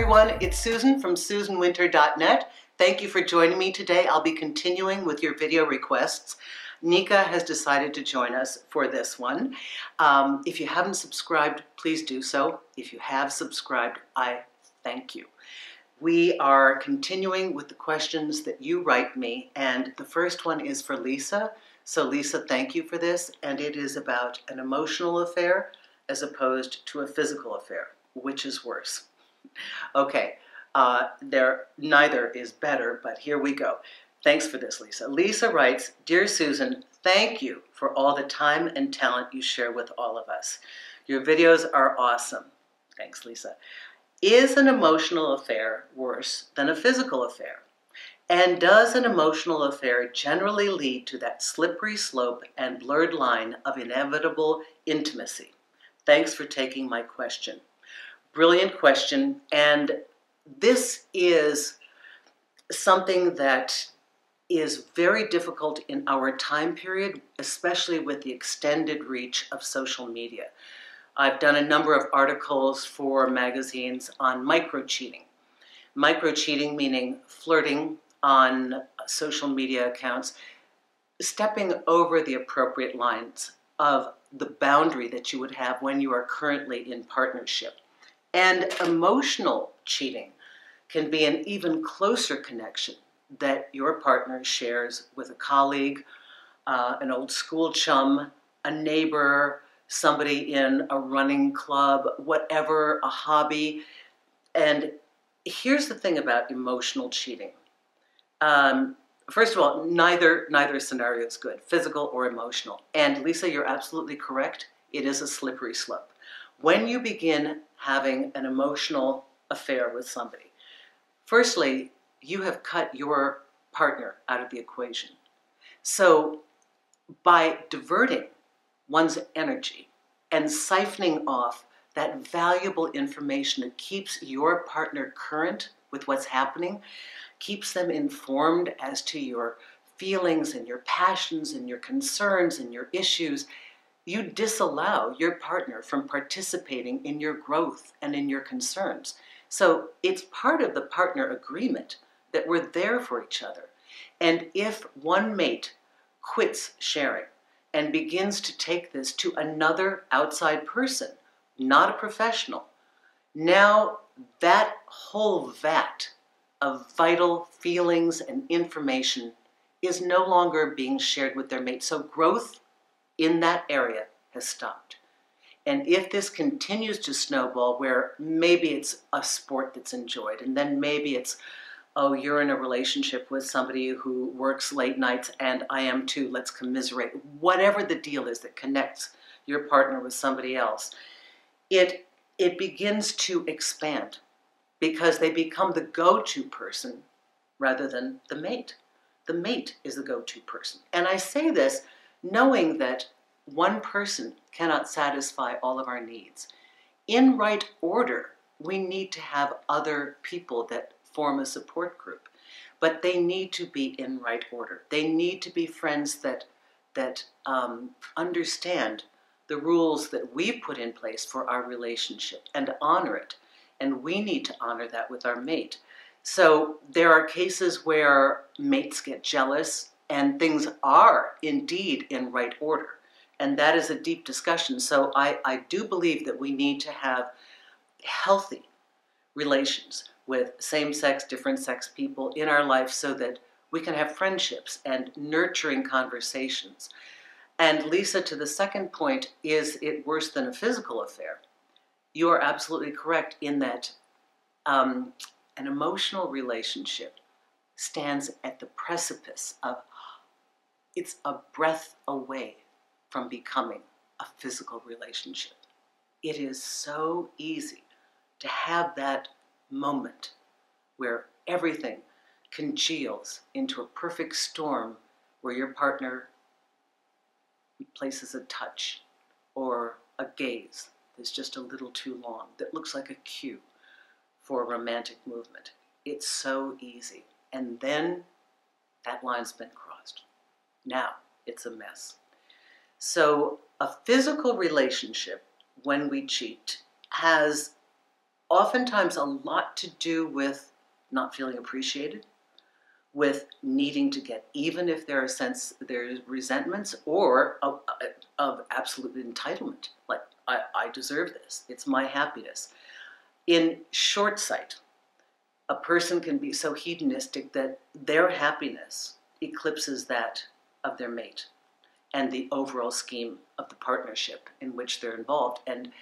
Everyone, it's Susan from susanwinter.net. Thank you for joining me today. I'll be continuing with your video requests. Nika has decided to join us for this one. Um, if you haven't subscribed, please do so. If you have subscribed, I thank you. We are continuing with the questions that you write me, and the first one is for Lisa. So, Lisa, thank you for this, and it is about an emotional affair as opposed to a physical affair. Which is worse? Okay, uh, there neither is better, but here we go. Thanks for this, Lisa. Lisa writes, Dear Susan, thank you for all the time and talent you share with all of us. Your videos are awesome. Thanks, Lisa. Is an emotional affair worse than a physical affair? And does an emotional affair generally lead to that slippery slope and blurred line of inevitable intimacy? Thanks for taking my question. Brilliant question. And this is something that is very difficult in our time period, especially with the extended reach of social media. I've done a number of articles for magazines on micro cheating. Micro cheating meaning flirting on social media accounts, stepping over the appropriate lines of the boundary that you would have when you are currently in partnership. And emotional cheating can be an even closer connection that your partner shares with a colleague, uh, an old school chum, a neighbor, somebody in a running club, whatever, a hobby. And here's the thing about emotional cheating. Um, first of all, neither neither scenario is good, physical or emotional. And Lisa, you're absolutely correct. It is a slippery slope. When you begin having an emotional affair with somebody, firstly, you have cut your partner out of the equation. So by diverting one's energy and siphoning off that valuable information that keeps your partner current with what's happening, keeps them informed as to your feelings and your passions and your concerns and your issues, you disallow your partner from participating in your growth and in your concerns. So it's part of the partner agreement that we're there for each other. And if one mate quits sharing and begins to take this to another outside person, not a professional, now that whole vat of vital feelings and information is no longer being shared with their mate. So growth in that area has stopped. And if this continues to snowball, where maybe it's a sport that's enjoyed, and then maybe it's, oh, you're in a relationship with somebody who works late nights, and I am too, let's commiserate. Whatever the deal is that connects your partner with somebody else, it, it begins to expand because they become the go to person rather than the mate. The mate is the go to person. And I say this knowing that one person cannot satisfy all of our needs. In right order, we need to have other people that form a support group, but they need to be in right order. They need to be friends that that um, understand the rules that we've put in place for our relationship and honor it and we need to honor that with our mate. So there are cases where mates get jealous and things are indeed in right order. And that is a deep discussion. So I, I do believe that we need to have healthy relations with same sex, different sex people in our life so that we can have friendships and nurturing conversations. And Lisa, to the second point, is it worse than a physical affair? you are absolutely correct in that um, an emotional relationship stands at the precipice of it's a breath away from becoming a physical relationship. It is so easy to have that moment where everything congeals into a perfect storm where your partner places a touch or a gaze that's just a little too long, that looks like a cue for a romantic movement. It's so easy. And then that line's been crossed. Now it's a mess. So a physical relationship, when we cheat, has oftentimes a lot to do with not feeling appreciated, with needing to get even if there are sense there's resentments or of, of absolute entitlement like I, I deserve this it's my happiness in short sight a person can be so hedonistic that their happiness eclipses that of their mate and the overall scheme of the partnership in which they're involved and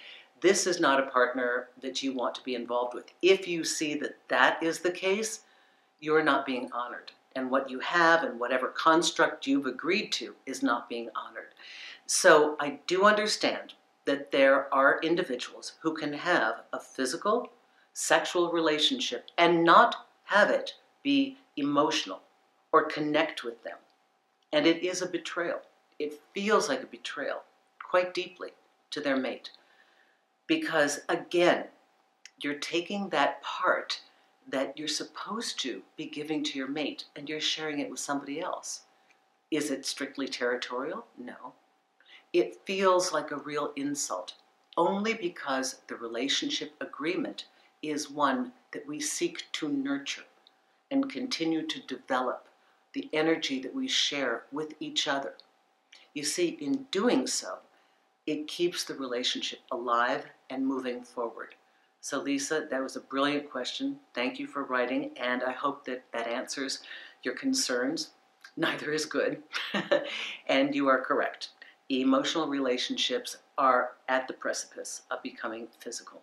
this is not a partner that you want to be involved with if you see that that is the case you're not being honored. And what you have and whatever construct you've agreed to is not being honored. So I do understand that there are individuals who can have a physical, sexual relationship and not have it be emotional or connect with them. And it is a betrayal. It feels like a betrayal quite deeply to their mate. Because again, you're taking that part that you're supposed to be giving to your mate and you're sharing it with somebody else. Is it strictly territorial? No. It feels like a real insult only because the relationship agreement is one that we seek to nurture and continue to develop the energy that we share with each other. You see, in doing so, it keeps the relationship alive and moving forward. So, Lisa, that was a brilliant question. Thank you for writing, and I hope that that answers your concerns. Neither is good, and you are correct. Emotional relationships are at the precipice of becoming physical.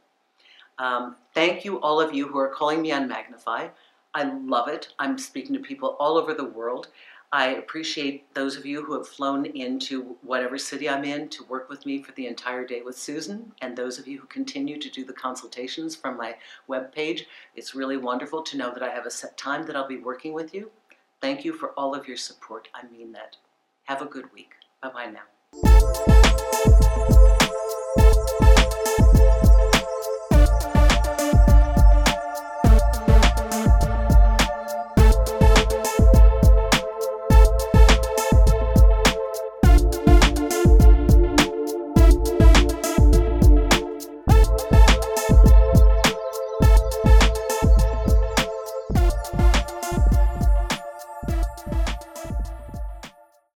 Um, thank you, all of you who are calling me on Magnify. I love it. I'm speaking to people all over the world. I appreciate those of you who have flown into whatever city I'm in to work with me for the entire day with Susan, and those of you who continue to do the consultations from my webpage. It's really wonderful to know that I have a set time that I'll be working with you. Thank you for all of your support. I mean that. Have a good week. Bye bye now.